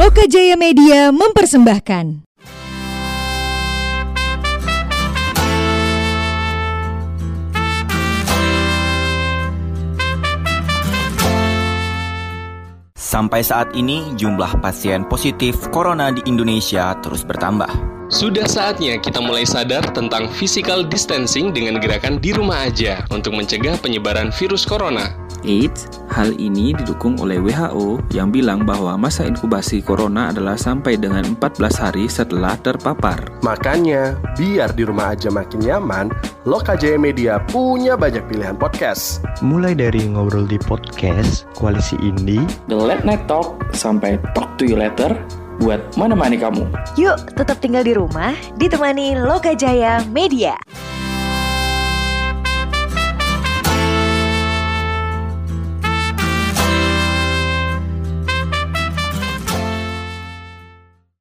Loka Jaya Media mempersembahkan. Sampai saat ini, jumlah pasien positif corona di Indonesia terus bertambah. Sudah saatnya kita mulai sadar tentang physical distancing dengan gerakan di rumah aja untuk mencegah penyebaran virus corona. Eits, hal ini didukung oleh WHO yang bilang bahwa masa inkubasi corona adalah sampai dengan 14 hari setelah terpapar. Makanya, biar di rumah aja makin nyaman, Loka Jaya Media punya banyak pilihan podcast. Mulai dari ngobrol di podcast, koalisi indie, The Late Night Talk, sampai Talk to You Later, buat mana-mana kamu. Yuk, tetap tinggal di rumah, ditemani Loka Jaya Media.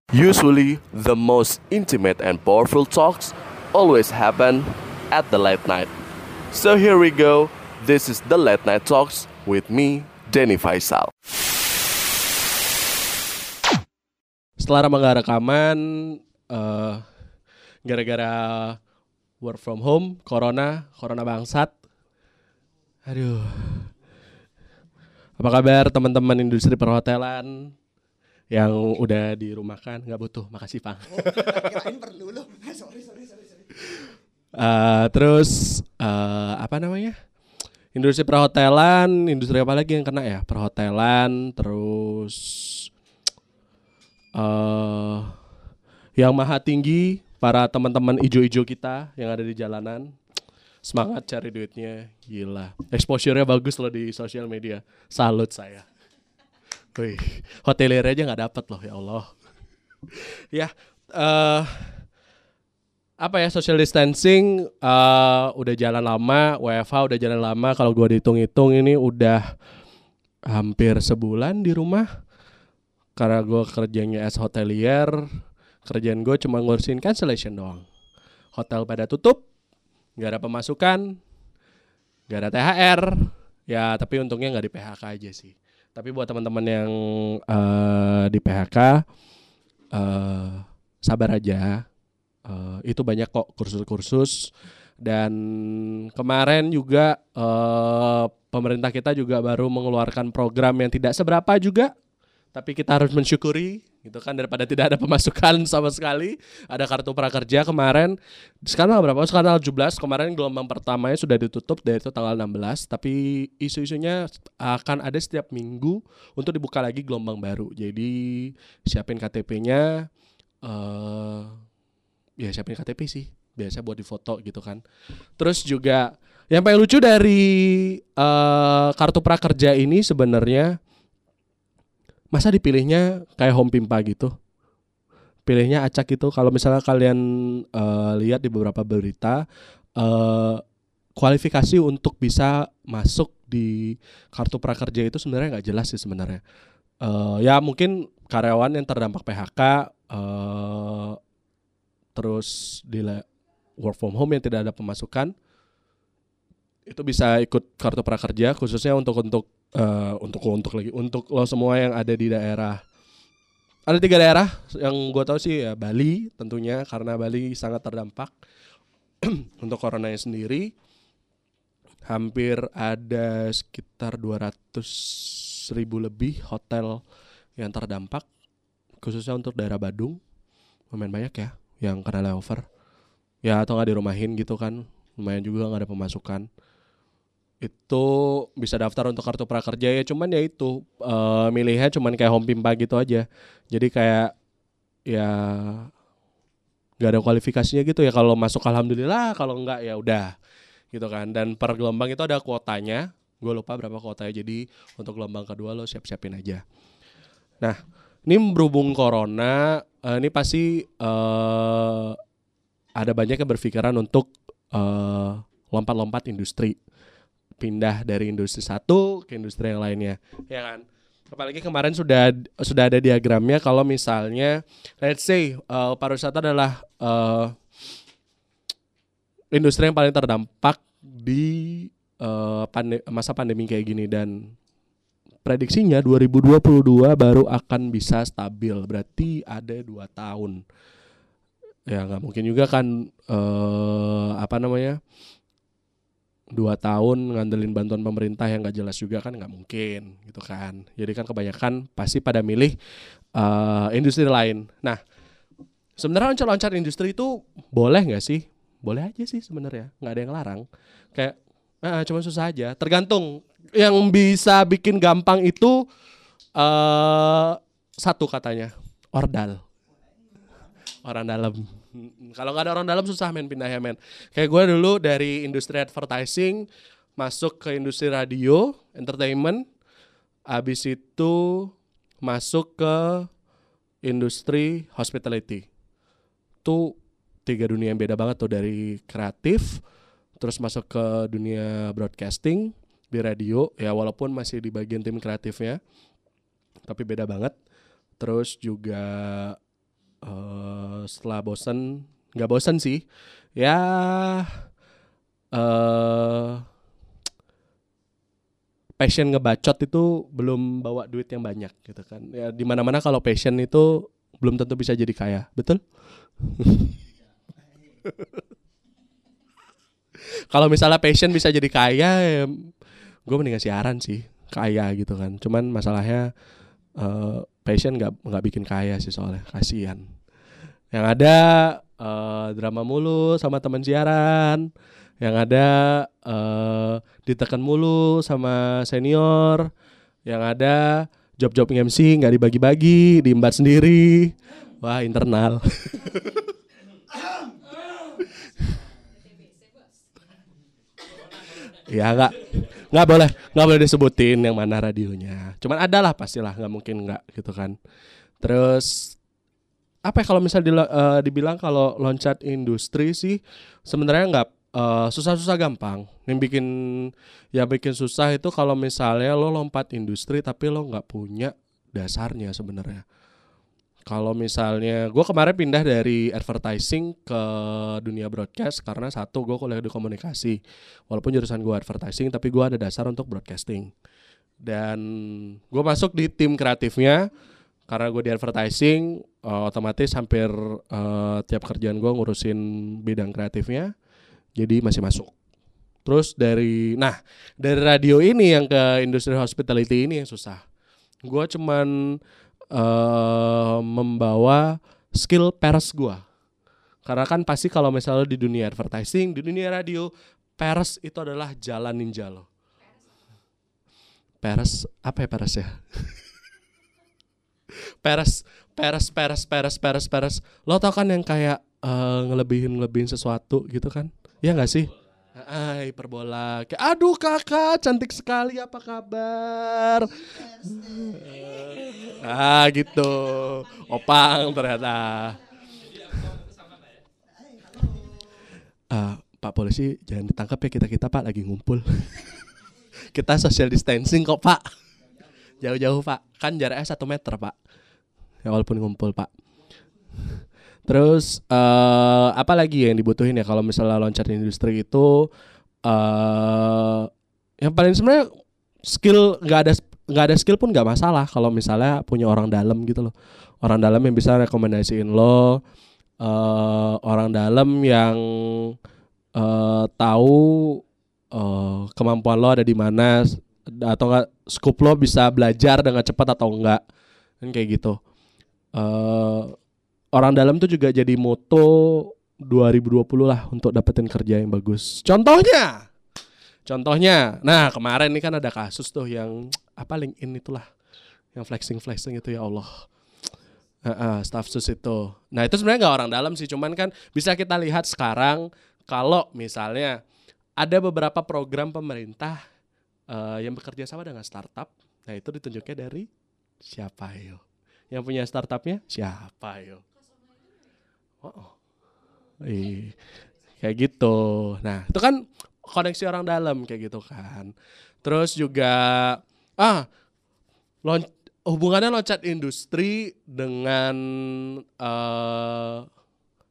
Usually, the most intimate and powerful talks always happen at the late night. So here we go. This is the late night talks with me, Denny Faisal. Setelah lama gak rekaman, eh, gara-gara work from home, corona, corona bangsat. Aduh. Apa kabar teman-teman industri perhotelan yang udah dirumahkan? Nggak butuh, makasih Pang. Eh, terus eh, apa namanya? Industri perhotelan, industri apa lagi yang kena ya? Perhotelan, terus eh yang maha tinggi para teman-teman ijo-ijo kita yang ada di jalanan. Semangat cari duitnya, gila. Exposure-nya bagus loh di sosial media. Salut saya. Wih, hotelir aja nggak dapat loh ya Allah. ya, eh apa ya social distancing eh, udah jalan lama, WFH udah jalan lama. Kalau gua dihitung-hitung ini udah hampir sebulan di rumah karena gue kerjanya as hotelier kerjaan gue cuma ngurusin cancellation doang. Hotel pada tutup nggak ada pemasukan nggak ada THR ya tapi untungnya nggak di PHK aja sih. Tapi buat teman-teman yang eh, di PHK eh, sabar aja. Eh, itu banyak kok kursus-kursus. Dan kemarin juga eh, pemerintah kita juga baru mengeluarkan program yang tidak seberapa juga tapi kita harus mensyukuri gitu kan daripada tidak ada pemasukan sama sekali. Ada kartu prakerja kemarin. Sekarang berapa? Sekarang tanggal 17 kemarin gelombang pertamanya sudah ditutup dari itu tanggal 16 tapi isu-isunya akan ada setiap minggu untuk dibuka lagi gelombang baru. Jadi siapin KTP-nya eh ya siapin KTP sih. Biasa buat difoto gitu kan. Terus juga yang paling lucu dari eh, kartu prakerja ini sebenarnya masa dipilihnya kayak home pimpa gitu? Pilihnya acak gitu? Kalau misalnya kalian eh, lihat di beberapa berita eh, kualifikasi untuk bisa masuk di kartu prakerja itu sebenarnya nggak jelas sih sebenarnya. Eh, ya mungkin karyawan yang terdampak PHK eh, terus di work from home yang tidak ada pemasukan itu bisa ikut kartu prakerja khususnya untuk untuk eh, untuk untuk lagi untuk lo semua yang ada di daerah. Ada tiga daerah yang gue tahu sih ya Bali tentunya karena Bali sangat terdampak untuk coronanya sendiri. Hampir ada sekitar 200 ribu lebih hotel yang terdampak khususnya untuk daerah Badung. Lumayan banyak ya yang kena layover. Ya atau nggak dirumahin gitu kan. Lumayan juga nggak ada pemasukan itu bisa daftar untuk kartu prakerja ya cuman ya itu eh, milihnya cuman kayak home pimpa gitu aja. Jadi kayak ya nggak ada kualifikasinya gitu ya kalau masuk alhamdulillah kalau enggak ya udah gitu kan. Dan per gelombang itu ada kuotanya gue lupa berapa kuotanya jadi untuk gelombang kedua lo siap-siapin aja. Nah ini berhubung corona eh, ini pasti eh, ada banyak yang berpikiran untuk eh, lompat-lompat industri pindah dari industri satu ke industri yang lainnya ya kan apalagi kemarin sudah sudah ada diagramnya kalau misalnya let's say eh, pariwisata adalah eh, industri yang paling terdampak di eh, pande- masa pandemi kayak gini dan prediksinya 2022 baru akan bisa stabil. Berarti ada dua tahun. Ya nggak mungkin juga kan eh, apa namanya dua tahun ngandelin bantuan pemerintah yang nggak jelas juga kan nggak mungkin gitu kan. Jadi kan kebanyakan pasti pada milih eh, industri lain. Nah sebenarnya loncat-loncat industri itu boleh nggak sih? Boleh aja sih sebenarnya, nggak ada yang larang. Kayak ah, cuma susah aja. Tergantung yang bisa bikin gampang itu eh satu katanya ordal orang dalam kalau nggak ada orang dalam susah men pindah ya men. Kayak gue dulu dari industri advertising masuk ke industri radio entertainment. Abis itu masuk ke industri hospitality. Tuh tiga dunia yang beda banget tuh dari kreatif terus masuk ke dunia broadcasting di radio. Ya walaupun masih di bagian tim kreatifnya tapi beda banget. Terus juga eh setelah bosen nggak bosen sih. Ya eh passion ngebacot itu belum bawa duit yang banyak gitu kan. Ya di mana kalau passion itu belum tentu bisa jadi kaya. Betul? Kalau misalnya passion bisa jadi kaya ya gue mendingan siaran sih. Kaya gitu kan. Cuman masalahnya eh, passion nggak nggak bikin kaya sih soalnya kasihan. Yang ada eh, drama mulu sama teman siaran. Yang ada eh, ditekan mulu sama senior. Yang ada job-job MC nggak dibagi-bagi diembat sendiri. Wah internal. Ya nggak nggak boleh nggak boleh disebutin yang mana radionya. Cuman ada lah pastilah nggak mungkin nggak gitu kan. Terus apa ya kalau misal dila- eh, dibilang kalau loncat industri sih sebenarnya nggak eh, susah-susah gampang. Yang bikin ya bikin susah itu kalau misalnya lo lompat industri tapi lo nggak punya dasarnya sebenarnya kalau misalnya gue kemarin pindah dari advertising ke dunia broadcast karena satu gue kuliah di komunikasi. Walaupun jurusan gue advertising tapi gue ada dasar untuk broadcasting. Dan gue masuk di tim kreatifnya karena gue di advertising eh, otomatis hampir eh, tiap kerjaan gue ngurusin bidang kreatifnya jadi masih masuk. Terus dari nah dari radio ini yang ke industri hospitality ini yang susah. Gue cuman eh membawa skill pers gua. Karena kan pasti kalau misalnya di dunia advertising, di dunia radio, pers itu adalah jalan ninja lo. Pers apa ya pers ya? pers, pers, pers, pers, pers, pers. Lo tau kan yang kayak eh, ngelebihin ngelebihin sesuatu gitu kan? Ya nggak sih? Ay, perbola. Aduh kakak, cantik sekali. Apa kabar? ah, gitu. Opang ternyata. Ah, Pak polisi jangan ditangkap ya kita kita Pak lagi ngumpul. kita social distancing kok Pak. Jauh-jauh Pak. Kan jaraknya satu meter Pak. Ya walaupun ngumpul Pak. Terus eh apa lagi yang dibutuhin ya kalau misalnya loncat industri itu? Eh yang paling sebenarnya skill nggak ada nggak ada skill pun nggak masalah kalau misalnya punya orang dalam gitu loh. Orang dalam yang bisa rekomendasiin lo eh orang dalam yang eh tahu eh kemampuan lo ada di mana atau enggak scope lo bisa belajar dengan cepat atau enggak kan kayak gitu. Eh orang dalam tuh juga jadi moto 2020 lah untuk dapetin kerja yang bagus. Contohnya, contohnya, nah kemarin ini kan ada kasus tuh yang apa LinkedIn itulah, yang flexing flexing itu ya Allah, uh, staff sus itu. Nah itu sebenarnya nggak orang dalam sih, cuman kan bisa kita lihat sekarang kalau misalnya ada beberapa program pemerintah eh, yang bekerja sama dengan startup, nah itu ditunjuknya dari siapa yo? Yang punya startupnya siapa yo? Oh, Ih, kayak gitu. Nah, itu kan koneksi orang dalam kayak gitu kan. Terus juga ah lon hubungannya loncat industri dengan eh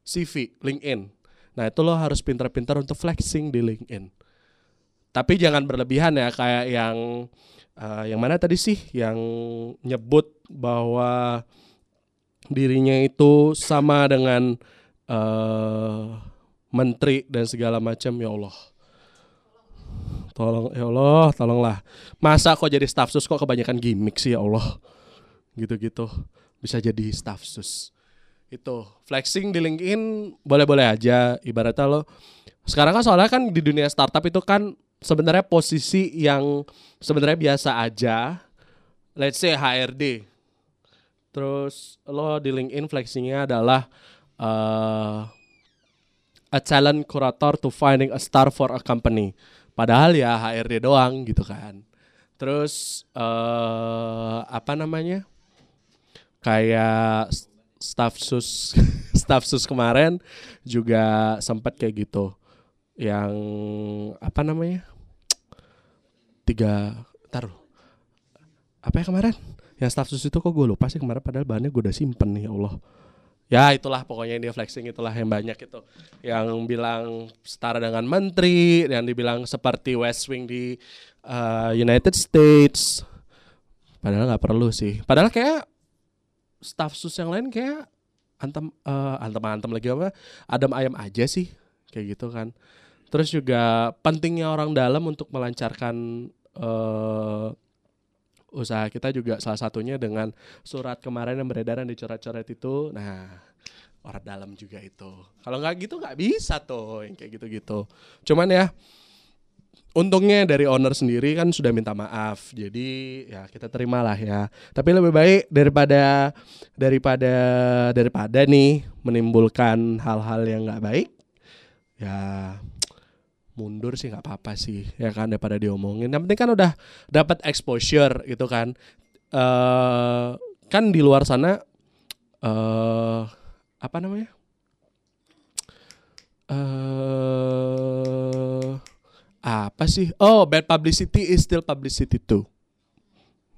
CV LinkedIn. Nah, itu lo harus pintar-pintar untuk flexing di LinkedIn. Tapi jangan berlebihan ya kayak yang uh, yang mana tadi sih yang nyebut bahwa dirinya itu sama dengan uh, menteri dan segala macam ya Allah. Tolong ya Allah tolonglah. Masa kok jadi staff sus kok kebanyakan gimmick sih ya Allah? Gitu-gitu. Bisa jadi staff sus. Itu. Flexing di LinkedIn boleh-boleh aja ibaratnya lo. Sekarang kan soalnya kan di dunia startup itu kan sebenarnya posisi yang sebenarnya biasa aja. Let's say HRD terus lo di LinkedIn flexingnya adalah uh, a talent curator to finding a star for a company. Padahal ya HRD doang gitu kan. Terus uh, apa namanya? Kayak staff sus staff sus kemarin juga sempat kayak gitu. Yang apa namanya? Tiga taruh apa ya kemarin yang staff sus itu kok gue lupa sih kemarin padahal bahannya gue udah simpen nih ya Allah. Ya itulah pokoknya dia flexing itulah yang banyak itu. Yang bilang setara dengan menteri yang dibilang seperti West Wing di uh, United States. Padahal nggak perlu sih. Padahal kayak staff sus yang lain kayak antem uh, antem antem lagi apa adem ayam aja sih kayak gitu kan. Terus juga pentingnya orang dalam untuk melancarkan uh, usaha kita juga salah satunya dengan surat kemarin yang beredar di coret-coret itu. Nah, orang dalam juga itu. Kalau nggak gitu nggak bisa tuh yang kayak gitu-gitu. Cuman ya untungnya dari owner sendiri kan sudah minta maaf. Jadi ya kita terimalah ya. Tapi lebih baik daripada daripada daripada nih menimbulkan hal-hal yang nggak baik. Ya mundur sih nggak apa-apa sih ya kan daripada diomongin. Yang penting kan udah dapat exposure gitu kan. Uh, kan di luar sana uh, apa namanya? Uh, apa sih? Oh bad publicity is still publicity too.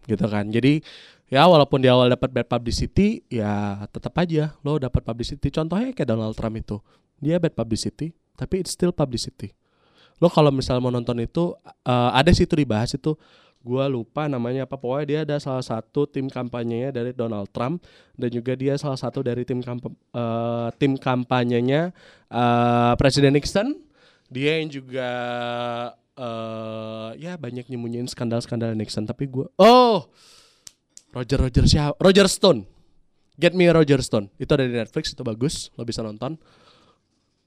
Gitu kan. Jadi ya walaupun di awal dapat bad publicity ya tetap aja lo dapat publicity. Contohnya kayak Donald Trump itu. Dia bad publicity tapi it's still publicity lo kalau misalnya mau nonton itu uh, ada sih itu dibahas itu. Gue lupa namanya apa. Pokoknya dia ada salah satu tim kampanyenya dari Donald Trump dan juga dia salah satu dari tim kamp uh, tim kampanyenya uh, Presiden Nixon. Dia yang juga uh, ya banyak nyembunyiin skandal-skandal Nixon. Tapi gue oh Roger Roger siapa Roger Stone. Get Me Roger Stone. Itu ada di Netflix itu bagus. Lo bisa nonton.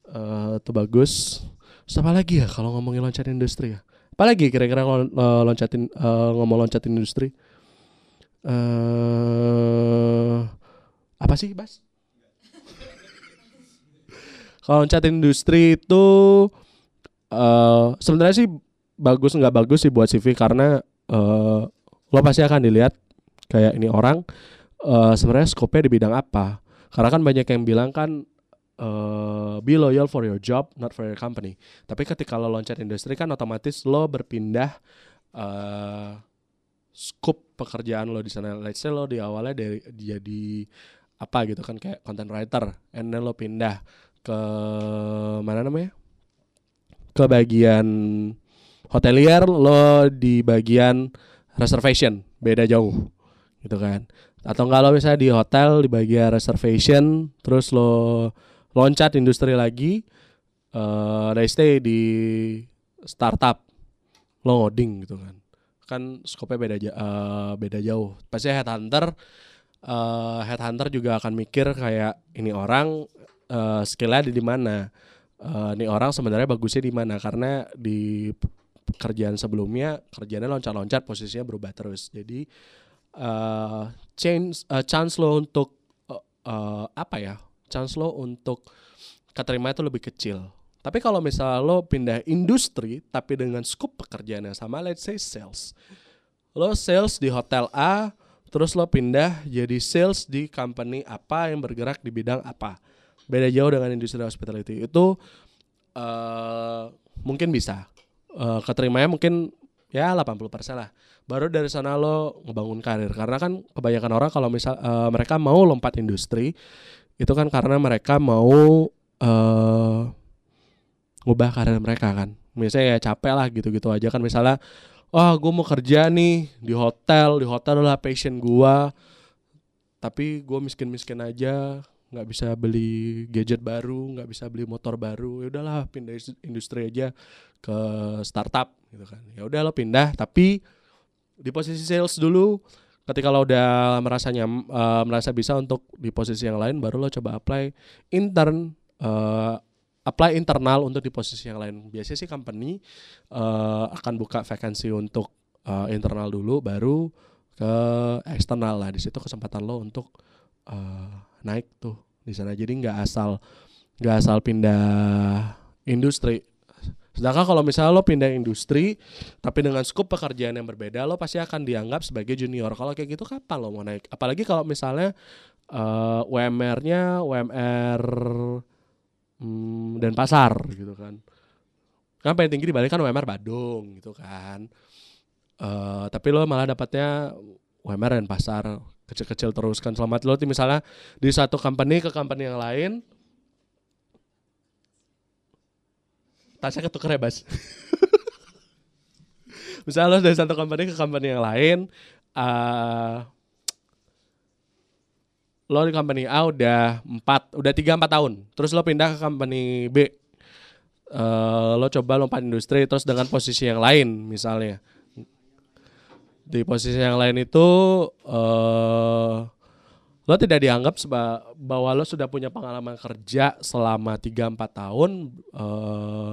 Uh, itu bagus Terus apa lagi ya kalau ngomongin loncat industri ya? Apalagi kira-kira kalau uh, loncatin uh, ngomong loncatin industri? Uh, apa sih, Bas? kalau loncatin industri itu uh, sebenarnya sih bagus nggak bagus sih buat CV karena uh, lo pasti akan dilihat kayak ini orang uh, sebenarnya skopnya di bidang apa. Karena kan banyak yang bilang kan uh, be loyal for your job, not for your company. Tapi ketika lo loncat industri kan otomatis lo berpindah uh, scope pekerjaan lo di sana. Let's say lo di awalnya dari jadi apa gitu kan kayak content writer, and then lo pindah ke mana namanya? Ke bagian hotelier, lo di bagian reservation, beda jauh gitu kan. Atau enggak misalnya di hotel di bagian reservation, terus lo loncat industri lagi uh, let's stay di startup lo ngoding gitu kan. Kan skopnya beda uh, beda jauh. Pasti headhunter uh, headhunter juga akan mikir kayak ini orang uh, skillnya ada di mana? Uh, ini orang sebenarnya bagusnya di mana? Karena di kerjaan sebelumnya kerjanya loncat-loncat posisinya berubah terus. Jadi uh, change uh, chance lo untuk uh, uh, apa ya chance lo untuk keterima itu lebih kecil. Tapi kalau misalnya lo pindah industri tapi dengan scope pekerjaan yang sama, let's say sales. Lo sales di hotel A, terus lo pindah jadi sales di company apa yang bergerak di bidang apa. Beda jauh dengan industri hospitality. Itu uh, mungkin bisa. Uh, keterimanya mungkin ya 80% lah. Baru dari sana lo ngebangun karir. Karena kan kebanyakan orang kalau misal uh, mereka mau lompat industri, itu kan karena mereka mau uh, ngubah karir mereka kan. Misalnya ya capek lah gitu-gitu aja kan. Misalnya wah gue mau kerja nih di hotel di hotel adalah passion gue tapi gue miskin-miskin aja nggak bisa beli gadget baru nggak bisa beli motor baru. Ya udahlah pindah industri aja ke startup gitu kan. Ya udah lo pindah. Tapi di posisi sales dulu ketika lo udah merasa nyam, eh, merasa bisa untuk di posisi yang lain baru lo coba apply intern eh, apply internal untuk di posisi yang lain. Biasanya sih company eh, akan buka vacancy untuk eh, internal dulu baru ke eksternal. Lah di situ kesempatan lo untuk eh, naik tuh di sana. Jadi nggak asal nggak asal pindah industri sedangkan kalau misalnya lo pindah industri tapi dengan skup pekerjaan yang berbeda lo pasti akan dianggap sebagai junior. Kalau kayak gitu kapan lo mau naik? Apalagi kalau misalnya eh, UMR-nya UMR hmm, dan pasar gitu kan. Kan paling tinggi dibandingkan UMR Badung gitu kan. Eh, tapi lo malah dapatnya UMR dan pasar kecil-kecil terus kan. Selamat lo misalnya di satu company ke company yang lain tasnya ketuker ya Bas? Misalnya lo dari satu company ke company yang lain eh lo di company A udah empat udah tiga empat tahun. Terus lo pindah ke company B. Eh, lo coba lompat industri terus dengan posisi yang lain misalnya. Di posisi yang lain itu eh lo tidak dianggap seba, bahwa lo sudah punya pengalaman kerja selama 3 4 tahun eh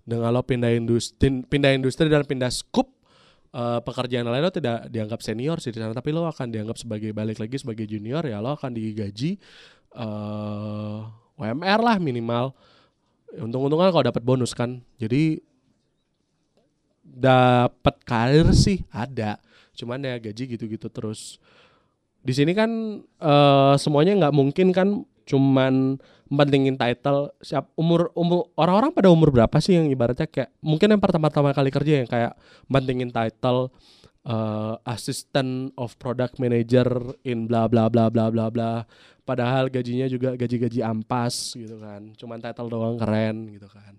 dengan lo pindah industri pindah industri dan pindah skup eh, pekerjaan lain lo tidak dianggap senior sih di sana. Tapi lo akan dianggap sebagai balik lagi sebagai junior ya lo akan digaji eh UMR lah minimal. Untung-untungan kalau dapat bonus kan. Jadi dapat karir sih ada. Cuman ya gaji gitu-gitu terus di sini kan eh, semuanya nggak mungkin kan cuman mentingin title siap umur umur orang-orang pada umur berapa sih yang ibaratnya kayak mungkin yang pertama-tama kali kerja yang kayak mentingin title eh, assistant of product manager in bla bla bla bla bla bla. Padahal gajinya juga gaji-gaji ampas gitu kan. Cuman title doang keren gitu kan.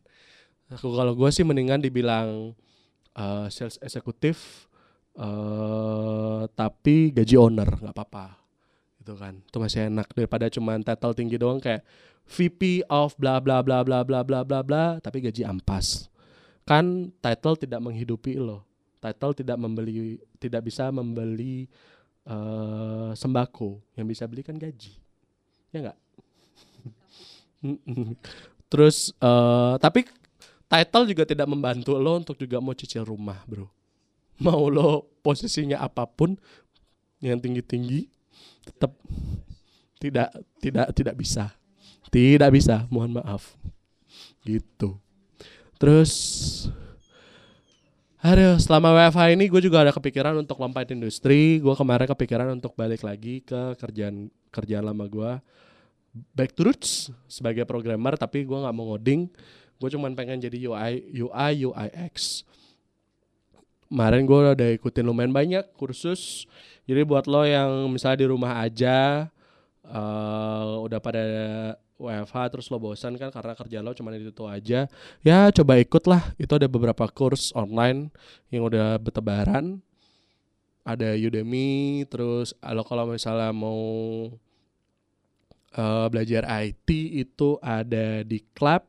Aku kalau gue sih mendingan dibilang eh, sales eksekutif eh tapi gaji owner nggak apa-apa gitu kan. Itu masih enak daripada cuman title tinggi doang kayak VP of bla bla bla bla bla bla bla bla tapi gaji ampas. Kan title tidak menghidupi lo. Title tidak membeli tidak bisa membeli eh sembako. Yang bisa belikan gaji. Ya nggak? Terus eh tapi title juga tidak membantu lo untuk juga mau cicil rumah bro mau lo posisinya apa pun yang tinggi-tinggi tetap tidak tidak tidak bisa tidak bisa mohon maaf gitu terus Aduh, selama WFH ini gue juga ada kepikiran untuk lompat industri. Gue kemarin kepikiran untuk balik lagi ke kerjaan kerjaan lama gue. Back to roots sebagai programmer, tapi gue nggak mau ngoding. Gue cuman pengen jadi UI, UI, UIX kemarin gue udah ikutin lumayan banyak kursus. Jadi buat lo yang misalnya di rumah aja eh udah pada WFH terus lo bosan kan karena kerja lo cuma itu tuh aja ya coba ikut lah itu ada beberapa kurs online yang udah bertebaran. Ada Udemy terus kalau kalau misalnya mau eh, belajar IT itu ada di Club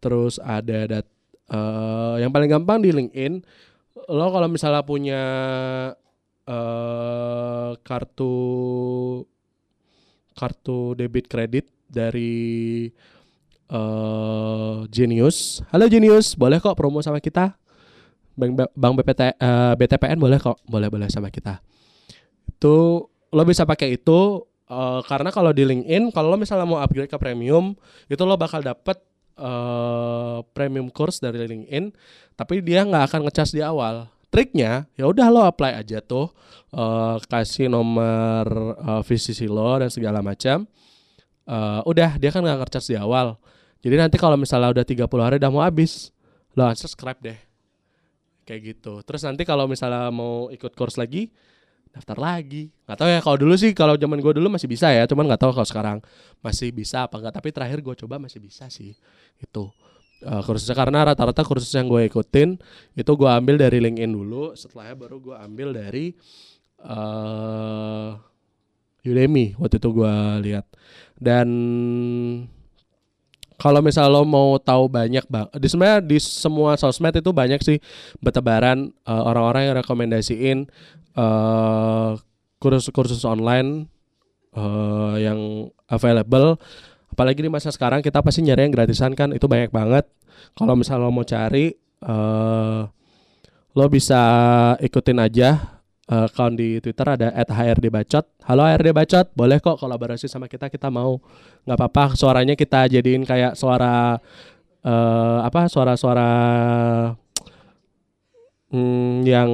terus ada dat, eh, yang paling gampang di LinkedIn lo kalau misalnya punya eh kartu kartu debit kredit dari eh Genius. Halo Genius, boleh kok promo sama kita? Bank Bank BPT eh, BTPN boleh kok, boleh boleh sama kita. Itu lo bisa pakai itu eh, karena kalau di LinkedIn kalau lo misalnya mau upgrade ke premium, itu lo bakal dapet eh premium course dari LinkedIn, tapi dia nggak akan ngecas di awal. Triknya ya udah lo apply aja tuh eh, kasih nomor eh, VCC lo dan segala macam. Eh, udah dia kan nggak ngecas di awal. Jadi nanti kalau misalnya udah 30 hari udah mau habis, lo unsubscribe deh. Kayak gitu. Terus nanti kalau misalnya mau ikut course lagi, daftar lagi. Nggak tahu ya kalau dulu sih kalau zaman gue dulu masih bisa ya, cuman nggak tahu kalau sekarang masih bisa apa enggak. Tapi terakhir gue coba masih bisa sih. Itu. uh, kursusnya karena rata-rata kursus yang gue ikutin itu gue ambil dari LinkedIn dulu setelahnya baru gue ambil dari uh, Udemy waktu itu gue lihat dan kalau misal lo mau tahu banyak bang, di sebenarnya di semua sosmed itu banyak sih bertebaran uh, orang-orang yang rekomendasiin uh, kursus-kursus online uh, yang available. Apalagi di masa sekarang kita pasti nyari yang gratisan kan, itu banyak banget. Kalau misal lo mau cari, uh, lo bisa ikutin aja account di Twitter ada @hrdbacot. Halo HRD Bacot, boleh kok kolaborasi sama kita, kita mau. nggak apa-apa, suaranya kita jadiin kayak suara uh, apa? Suara-suara hmm, yang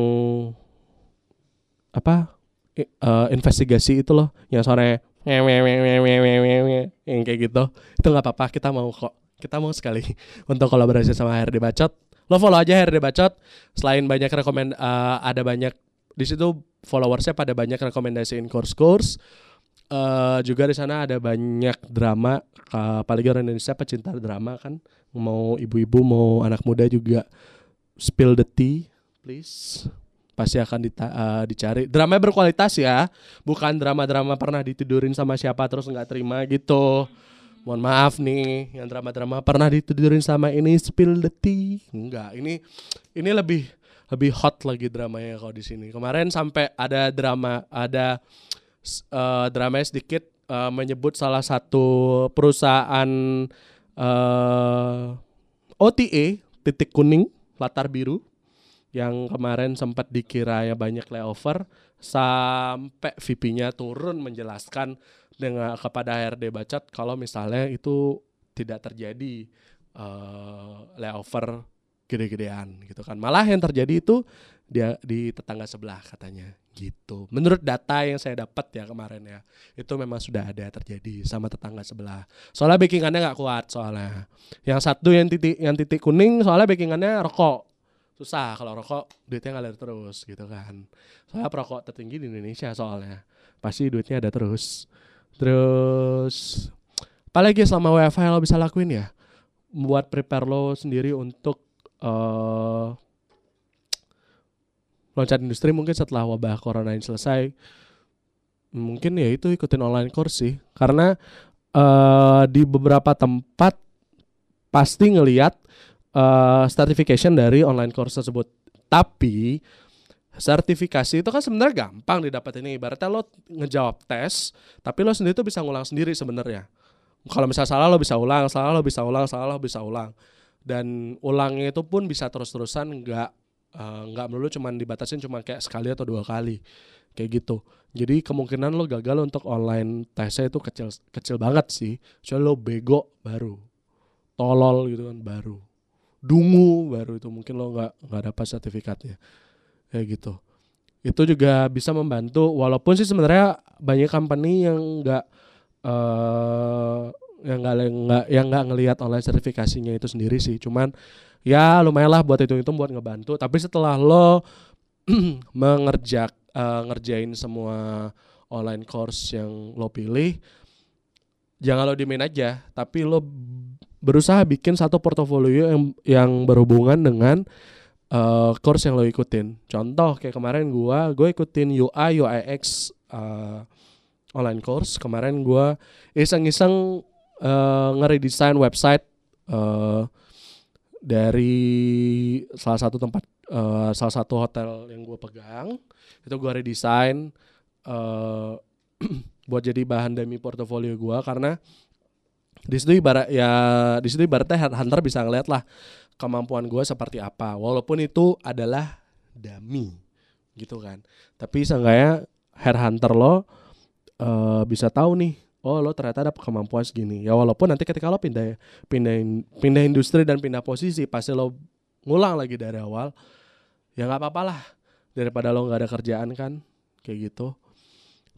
apa? Uh, investigasi itu loh, yang suaranya yang kayak gitu. Itu nggak apa-apa, kita mau kok. Kita mau sekali untuk kolaborasi sama HRD Bacot. Lo follow aja HRD Bacot. Selain banyak rekomend uh, ada banyak di situ followersnya pada banyak rekomendasiin course-course. Uh, juga di sana ada banyak drama apalagi orang Indonesia pecinta drama kan. Mau ibu-ibu mau anak muda juga spill the tea please. Pasti akan dita uh, dicari. Drama berkualitas ya bukan drama-drama pernah ditidurin sama siapa terus nggak terima gitu. Mohon maaf nih yang drama-drama pernah ditidurin sama ini spill the tea. Enggak ini ini lebih lebih hot lagi dramanya kalau di sini. Kemarin sampai ada drama, ada uh, dramanya sedikit uh, menyebut salah satu perusahaan uh, eh, OTA titik kuning latar biru yang kemarin sempat dikira ya banyak layover sampai VP-nya turun menjelaskan dengan kepada HRD Bacot kalau misalnya itu tidak terjadi uh, layover gede-gedean gitu kan. Malah yang terjadi itu dia di tetangga sebelah katanya gitu. Menurut data yang saya dapat ya kemarin ya, itu memang sudah ada terjadi sama tetangga sebelah. Soalnya backingannya nggak kuat soalnya. Yang satu yang titik yang titik kuning soalnya backingannya rokok. Susah kalau rokok duitnya ngalir terus gitu kan. Soalnya perokok tertinggi di Indonesia soalnya. Pasti duitnya ada terus. Terus apalagi selama WFH lo bisa lakuin ya? Buat prepare lo sendiri untuk uh, loncat industri mungkin setelah wabah corona ini selesai mungkin ya itu ikutin online course sih. Karena uh, di beberapa tempat pasti ngelihat uh, certification dari online course tersebut. Tapi sertifikasi itu kan sebenarnya gampang didapat ini. Ibaratnya lo ngejawab tes tapi lo sendiri tuh bisa ngulang sendiri sebenarnya. Kalau misalnya salah lo bisa ulang salah lo bisa ulang salah lo bisa ulang dan ulangnya itu pun bisa terus-terusan nggak uh, nggak melulu cuman dibatasin cuma kayak sekali atau dua kali kayak gitu. Jadi kemungkinan lo gagal untuk online tesnya itu kecil kecil banget sih. Soalnya lo bego baru tolol gitu kan baru. Dungu baru itu mungkin lo nggak nggak dapat sertifikatnya kayak gitu. Itu juga bisa membantu walaupun sih sebenarnya banyak company yang nggak uh, yang nggak nggak yang nggak ngelihat online sertifikasinya itu sendiri sih. Cuman ya lumayan lah buat itu itu buat ngebantu. Tapi setelah lo mengerjak uh, ngerjain semua online course yang lo pilih jangan lo dimain aja. Tapi lo berusaha bikin satu portofolio yang yang berhubungan dengan uh, course yang lo ikutin. Contoh kayak kemarin gua gue ikutin UI UIX uh, online course. Kemarin gua iseng-iseng uh, website uh, dari salah satu tempat uh, salah satu hotel yang gue pegang. Itu gue redesign uh, buat jadi bahan demi portofolio gue karena di situ ibarat ya di situ ibaratnya hunter bisa ngeliat lah kemampuan gue seperti apa. Walaupun itu adalah dummy gitu kan. Tapi seenggaknya headhunter lo uh, bisa tahu nih oh lo ternyata ada kemampuan segini. Ya walaupun nanti ketika lo pindah pindah pindah industri dan pindah posisi pasti lo ngulang lagi dari awal ya nggak apa-apa lah. Daripada lo nggak ada kerjaan kan kayak gitu.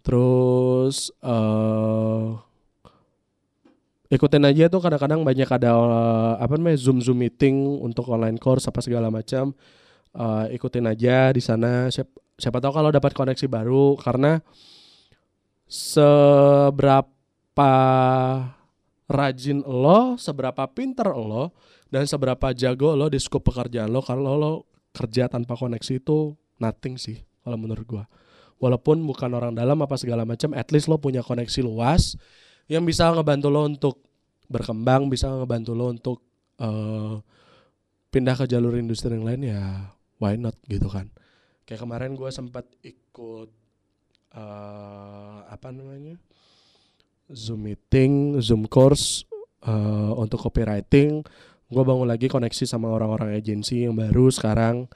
Terus uh, ikutin aja tuh kadang-kadang banyak ada uh, apa namanya zoom zoom meeting untuk online course apa segala macam. Uh, ikutin aja di sana. Siapa, siapa tahu kalau dapat koneksi baru karena seberapa seberapa rajin lo, seberapa pinter lo, dan seberapa jago lo di scope pekerjaan lo. Kalau lo kerja tanpa koneksi itu nothing sih kalau menurut gua. Walaupun bukan orang dalam apa segala macam at least lo punya koneksi luas yang bisa ngebantu lo untuk berkembang bisa ngebantu lo untuk eh, pindah ke jalur industri yang lain ya why not gitu kan. Kayak kemarin gua sempat ikut eh, apa namanya zoom meeting zoom course eh, untuk copywriting. Gue bangun lagi koneksi sama orang-orang agensi yang baru sekarang.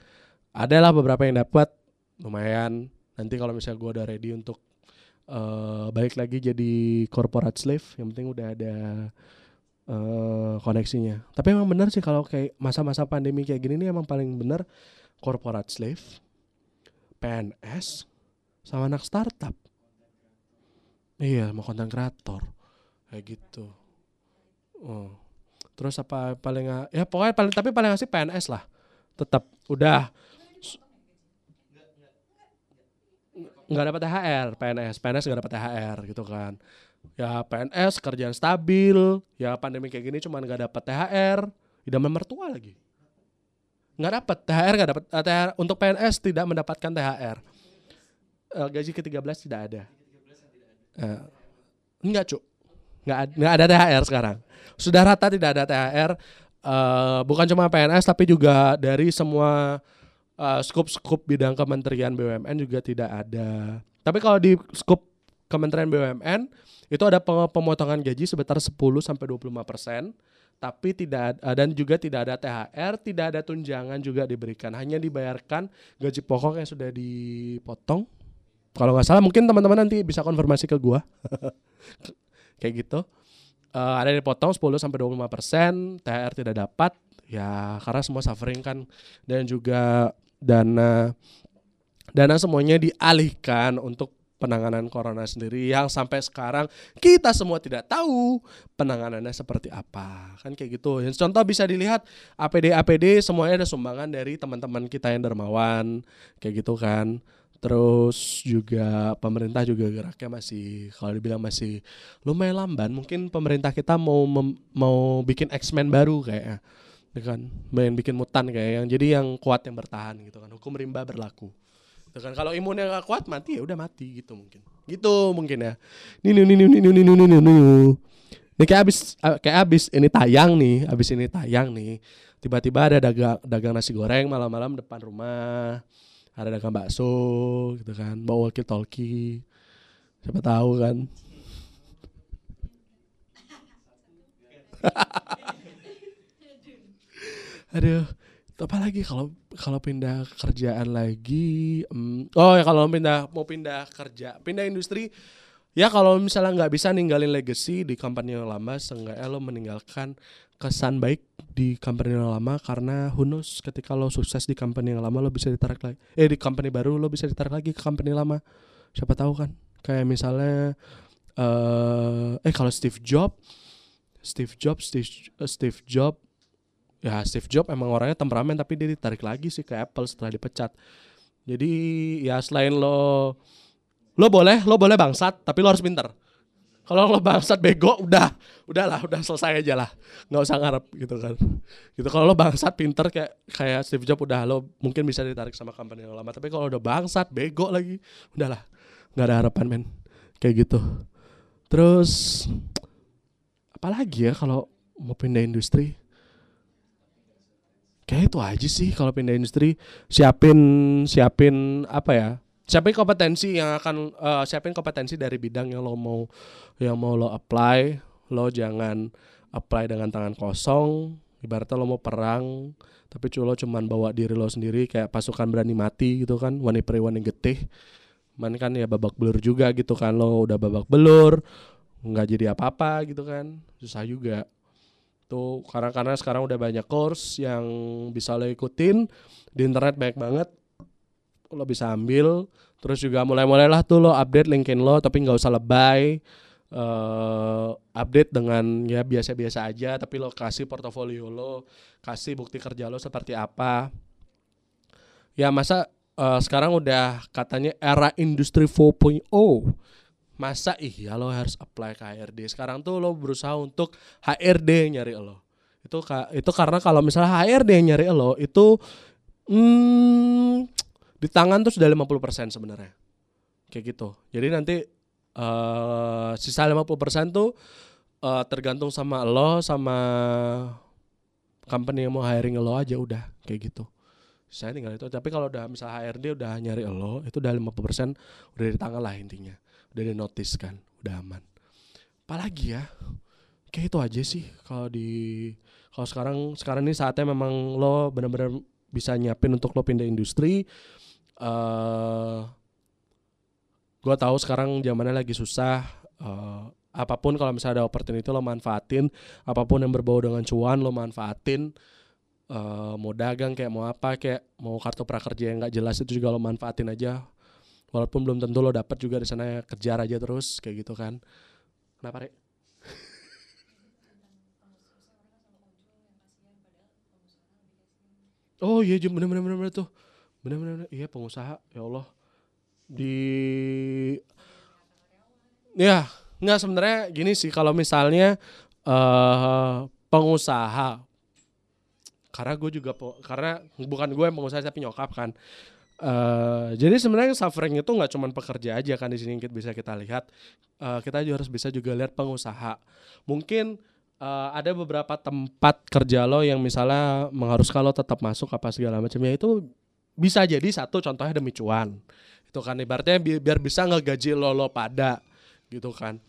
Adalah beberapa yang dapat lumayan. Nanti kalau misalnya gue udah ready untuk eh balik lagi jadi corporate slave yang penting udah ada eh koneksinya. Tapi emang benar sih kalau kayak masa-masa pandemi kayak gini nih emang paling benar corporate slave PNS sama anak startup iya mau konten kreator. Kayak gitu. Oh. terus apa paling ya pokoknya paling tapi paling asik PNS lah. Tetap udah. Nggak dapat THR PNS PNS nggak dapat THR gitu kan. Ya PNS kerjaan stabil. Ya pandemi kayak gini cuman nggak dapat THR idaman mertua lagi. Nggak dapat THR nggak dapat eh, THR untuk PNS tidak mendapatkan THR Eh, gaji ke-13 tidak ada Eh, enggak cuk nggak ad- nggak ada THR sekarang sudah rata tidak ada THR Eh, bukan cuma PNS tapi juga dari semua uh, skup-skup bidang kementerian BUMN juga tidak ada. Tapi kalau di skup kementerian BUMN itu ada pemotongan gaji sebesar 10 sampai 25 persen. Tapi tidak dan juga tidak ada THR, tidak ada tunjangan juga diberikan. Hanya dibayarkan gaji pokok yang sudah dipotong. Kalau nggak salah mungkin teman-teman nanti bisa konfirmasi ke gua. Kayak gitu. Eh, ada dipotong 10 sampai 25 persen, THR tidak dapat, ya karena semua suffering kan, dan juga dana dana semuanya dialihkan untuk penanganan corona sendiri yang sampai sekarang kita semua tidak tahu penanganannya seperti apa. Kan kayak gitu. Yang contoh bisa dilihat APD APD semuanya ada sumbangan dari teman-teman kita yang dermawan. Kayak gitu kan Terus juga pemerintah juga geraknya masih kalau dibilang masih lumayan lamban. Mungkin pemerintah kita mau mem, mau bikin X-Men baru kayaknya. Ya kan, main bikin mutan kayak yang jadi yang kuat yang bertahan gitu kan. Hukum rimba berlaku. Dengan kan kalau imunnya gak kuat mati ya udah mati gitu mungkin. Gitu mungkin ya. Nih nih nih nih nih nih nih nih Ini kayak abis kayak abis ini tayang nih, abis ini tayang nih. Tiba-tiba ada dagang dagang nasi goreng malam-malam depan rumah ada dagang bakso gitu kan. Bawa walkie talkie. Siapa tahu kan. Aduh apa lagi kalau kalau pindah kerjaan lagi em, oh ya kalau pindah mau pindah kerja pindah industri ya kalau misalnya nggak bisa ninggalin legacy di company yang lama seenggaknya lo meninggalkan kesan baik di company yang lama karena knows ketika lo sukses di company yang lama lo bisa ditarik lagi eh di company baru lo bisa ditarik lagi ke company lama. Siapa tahu kan kayak misalnya eh eh kalau Steve Jobs Steve Jobs Steve, eh, Steve Jobs ya Steve Jobs emang orangnya temperamen tapi dia ditarik lagi sih ke Apple setelah dipecat. Jadi ya selain lo lo boleh lo boleh bangsat tapi lo harus pinter kalau lo bangsat bego udah udahlah udah selesai aja lah. Nggak usah ngarep gitu kan. Gitu kalau lo bangsat pinter kayak kayak Steve Jobs udah lo mungkin bisa ditarik sama company yang lama. Tapi kalau udah bangsat bego lagi udahlah nggak ada harapan men. Kayak gitu. Terus apalagi ya kalau mau pindah industri? Kayak itu aja sih kalau pindah industri. Siapin siapin apa ya siapin kompetensi yang akan eh, siapin kompetensi dari bidang yang lo mau yang mau lo apply. Lo jangan apply dengan tangan kosong. Ibaratnya lo mau perang tapi lo cuman bawa diri lo sendiri kayak pasukan berani mati gitu kan. Wani peri wani getih. Man kan ya babak belur juga gitu kan. Lo udah babak belur nggak jadi apa-apa gitu kan. Susah juga. Tuh karena karena sekarang udah banyak course yang bisa lo ikutin. Di internet banyak banget lo bisa ambil. Terus juga mulai-mulailah tuh lo update LinkedIn lo tapi nggak usah lebay eh update dengan ya biasa-biasa aja. Tapi lo kasih portofolio lo kasih bukti kerja lo seperti apa. Ya masa eh, sekarang udah katanya era industri 4.0 masa iya lo harus apply ke HRD sekarang tuh lo berusaha untuk HRD nyari lo. Itu itu karena kalau misalnya HRD yang nyari lo itu hmm, di tangan tuh sudah 50% sebenarnya. Kayak gitu. Jadi nanti uh, sisa 50% tuh uh, tergantung sama lo sama company yang mau hiring lo aja udah kayak gitu. Saya tinggal itu. Tapi kalau udah misalnya HRD udah nyari lo, itu udah 50% udah di tangan lah intinya. Udah di notice kan, udah aman. Apalagi ya? Kayak itu aja sih kalau di kalau sekarang sekarang ini saatnya memang lo benar-benar bisa nyiapin untuk lo pindah industri. Uh, gue tahu sekarang zamannya lagi susah. Uh, apa pun kalau misalnya ada opportunity lo manfaatin. Apa pun yang berbau dengan cuan lo manfaatin. Uh, mau dagang kayak mau apa kayak mau kartu prakerja yang nggak jelas itu juga lo manfaatin aja. Walaupun belum tentu lo dapat juga di sana kejar aja terus kayak gitu kan. Kenapa Rek? Oh iya bener bener bener, bener tuh bener iya pengusaha ya Allah. Di ya nggak sebenarnya gini sih kalau misalnya uh, pengusaha karena gue juga karena bukan gue yang pengusaha tapi nyokap kan. Uh, jadi sebenarnya suffering itu nggak cuma pekerja aja kan di sini kita bisa kita lihat. Uh, kita juga harus bisa juga lihat pengusaha. Mungkin uh, ada beberapa tempat kerja lo yang misalnya mengharuskan lo tetap masuk apa segala macamnya itu bisa jadi satu contohnya demi cuan itu kan. Ibaratnya bi biar bisa ngegaji lo lo pada gitu kan.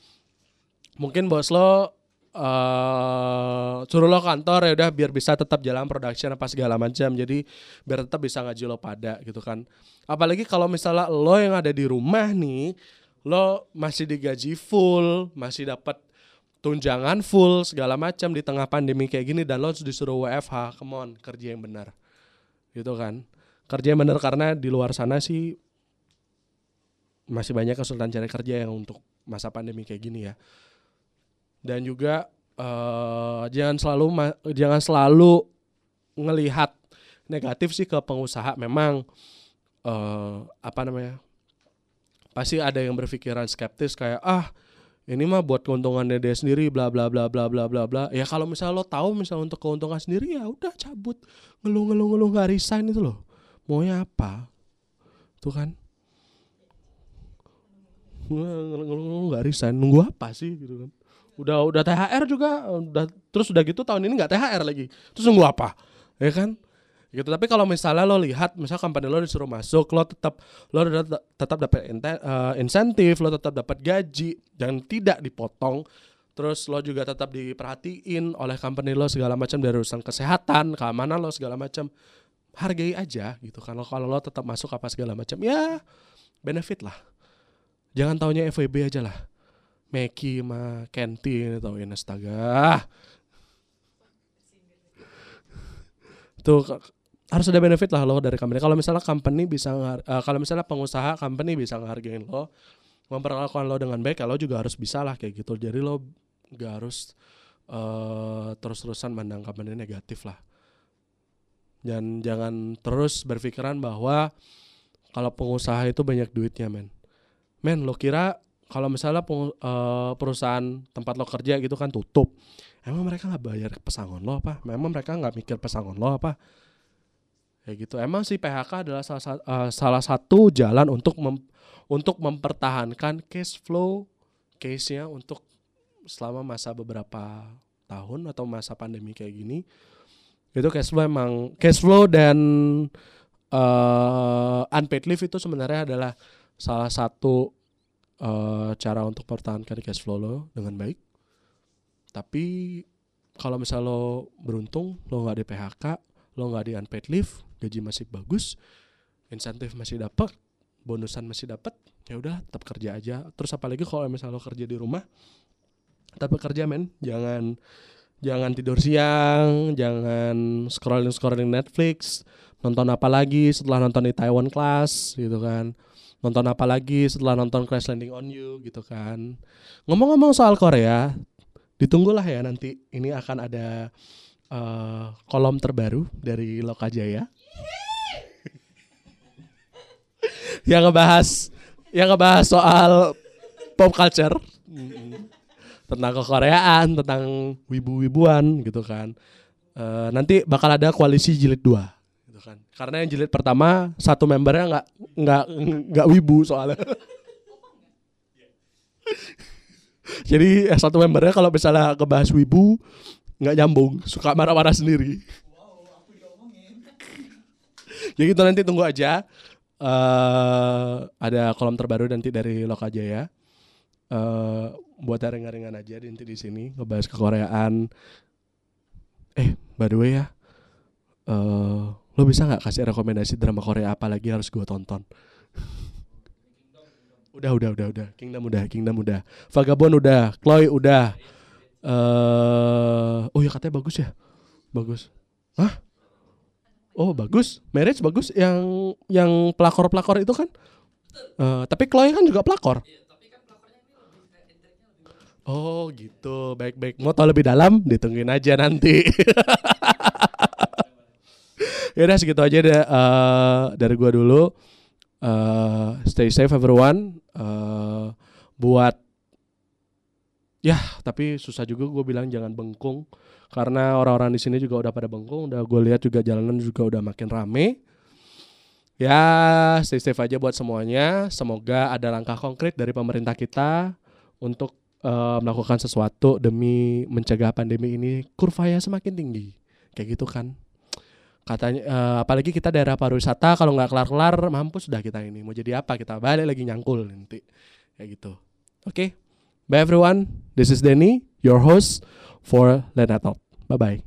Mungkin bos lo uh, suruh lo kantor ya udah biar bisa tetap jalan production apa segala macam. Jadi biar tetap bisa ngaji lo pada gitu kan. Apalagi kalau misalnya lo yang ada di rumah nih lo masih digaji full masih dapat tunjangan full segala macam di tengah pandemi kayak gini dan lo disuruh WFH come on kerja yang benar gitu kan kerja benar karena di luar sana sih masih banyak kesulitan cari kerja yang untuk masa pandemi kayak gini ya. Dan juga uh, jangan selalu jangan selalu ngelihat negatif sih ke pengusaha. Memang uh, apa namanya pasti ada yang berpikiran skeptis kayak ah ini mah buat keuntungannya dia sendiri bla bla bla bla bla bla bla. Ya kalau misalnya lo tahu misalnya untuk keuntungan sendiri ya udah cabut. Ngeluh ngeluh ngeluh nggak resign itu loh maunya apa? Tuh kan? Nggak resign. Nunggu apa sih? Gitu kan. Udah udah THR juga. Udah terus udah gitu tahun ini nggak THR lagi. Terus nunggu apa? Ya kan? Gitu. Tapi kalau misalnya lo lihat misal company lo disuruh masuk lo tetap lo tetap dapat uh, insentif lo tetap dapat gaji dan tidak dipotong. Terus lo juga tetap diperhatiin oleh company lo segala macam dari urusan kesehatan keamanan lo segala macam hargai aja gitu. Lo kalau lo tetap masuk apa segala macam ya benefit lah. Jangan taunya FWB aja lah. Meki sama Kenti tauin astaga. Tuh harus ada benefit lah lo dari company. Kalau misalnya company bisa uh, kalau misalnya pengusaha company bisa ngehargain lo memperlakukan lo dengan baik lo juga harus bisa lah kayak gitu. Jadi lo gak harus uh, terus-terusan mandang company negatif lah dan jangan terus berpikiran bahwa kalau pengusaha itu banyak duitnya men. Men lo kira kalau misalnya uh, perusahaan tempat lo kerja gitu kan tutup emang mereka nggak bayar pesangon lo apa? Memang mereka nggak mikir pesangon lo apa? Kayak gitu. Emang sih PHK adalah salah, uh, salah satu jalan untuk mem, untuk mempertahankan cash flow case-nya untuk selama masa beberapa tahun atau masa pandemi kayak gini itu cash flow emang cash flow dan uh, unpaid leave itu sebenarnya adalah salah satu uh, cara untuk pertahankan cash flow lo dengan baik. Tapi kalau misal lo beruntung, lo nggak di PHK, lo nggak di unpaid leave, gaji masih bagus, insentif masih dapat, bonusan masih dapat, ya udah tetap kerja aja. Terus apalagi kalau misal lo kerja di rumah, tetap kerja men, jangan jangan tidur siang, jangan scrolling scrolling Netflix, nonton apa lagi setelah nonton di Taiwan Class gitu kan nonton apa lagi setelah nonton Crash Landing on You gitu kan. Ngomong-ngomong soal Korea, ditunggulah ya nanti ini akan ada uh, kolom terbaru dari Lokajaya. yang ngebahas yang ngebahas soal pop culture tentang kekoreaan, tentang wibu-wibuan gitu kan. Eh, nanti bakal ada koalisi jilid 2 gitu kan. Karena yang jilid pertama satu membernya nggak nggak nggak wibu soalnya. Jadi eh, satu membernya kalau misalnya ngebahas wibu nggak nyambung, suka marah-marah sendiri. Jadi gitu nanti tunggu aja. eh ada kolom terbaru nanti dari Lokajaya. eh buat ringan-ringan aja nanti di sini ngebahas kekoreaan. Eh, by the way ya, eh lo bisa nggak kasih rekomendasi drama Korea apa lagi harus gue tonton? udah, udah, udah, udah. Kingdom udah, Kingdom udah. Vagabond udah, Chloe udah. eh oh ya katanya bagus ya, bagus. Hah? Oh bagus, Marriage bagus. Yang yang pelakor pelakor itu kan. Eh, tapi Chloe kan juga pelakor. Oh gitu, baik-baik. Mau tahu lebih dalam, ditungguin aja nanti. ya udah segitu aja deh eh, dari gua dulu. Eh, stay safe everyone. Eh, buat ya tapi susah juga gue bilang jangan bengkung karena orang-orang di sini juga udah pada bengkung. Udah gue lihat juga jalanan juga udah makin rame. Ya stay safe aja buat semuanya. Semoga ada langkah konkret dari pemerintah kita untuk eh, melakukan sesuatu demi mencegah pandemi ini kurvanya semakin tinggi. Kayak gitu kan. Katanya eh, apalagi kita daerah pariwisata kalau nggak kelar-kelar mampus sudah kita ini. Mau jadi apa? Kita balik lagi nyangkul nanti. Kayak gitu. Oke. Bye everyone. This is Denny your host for Lena Talk. Bye bye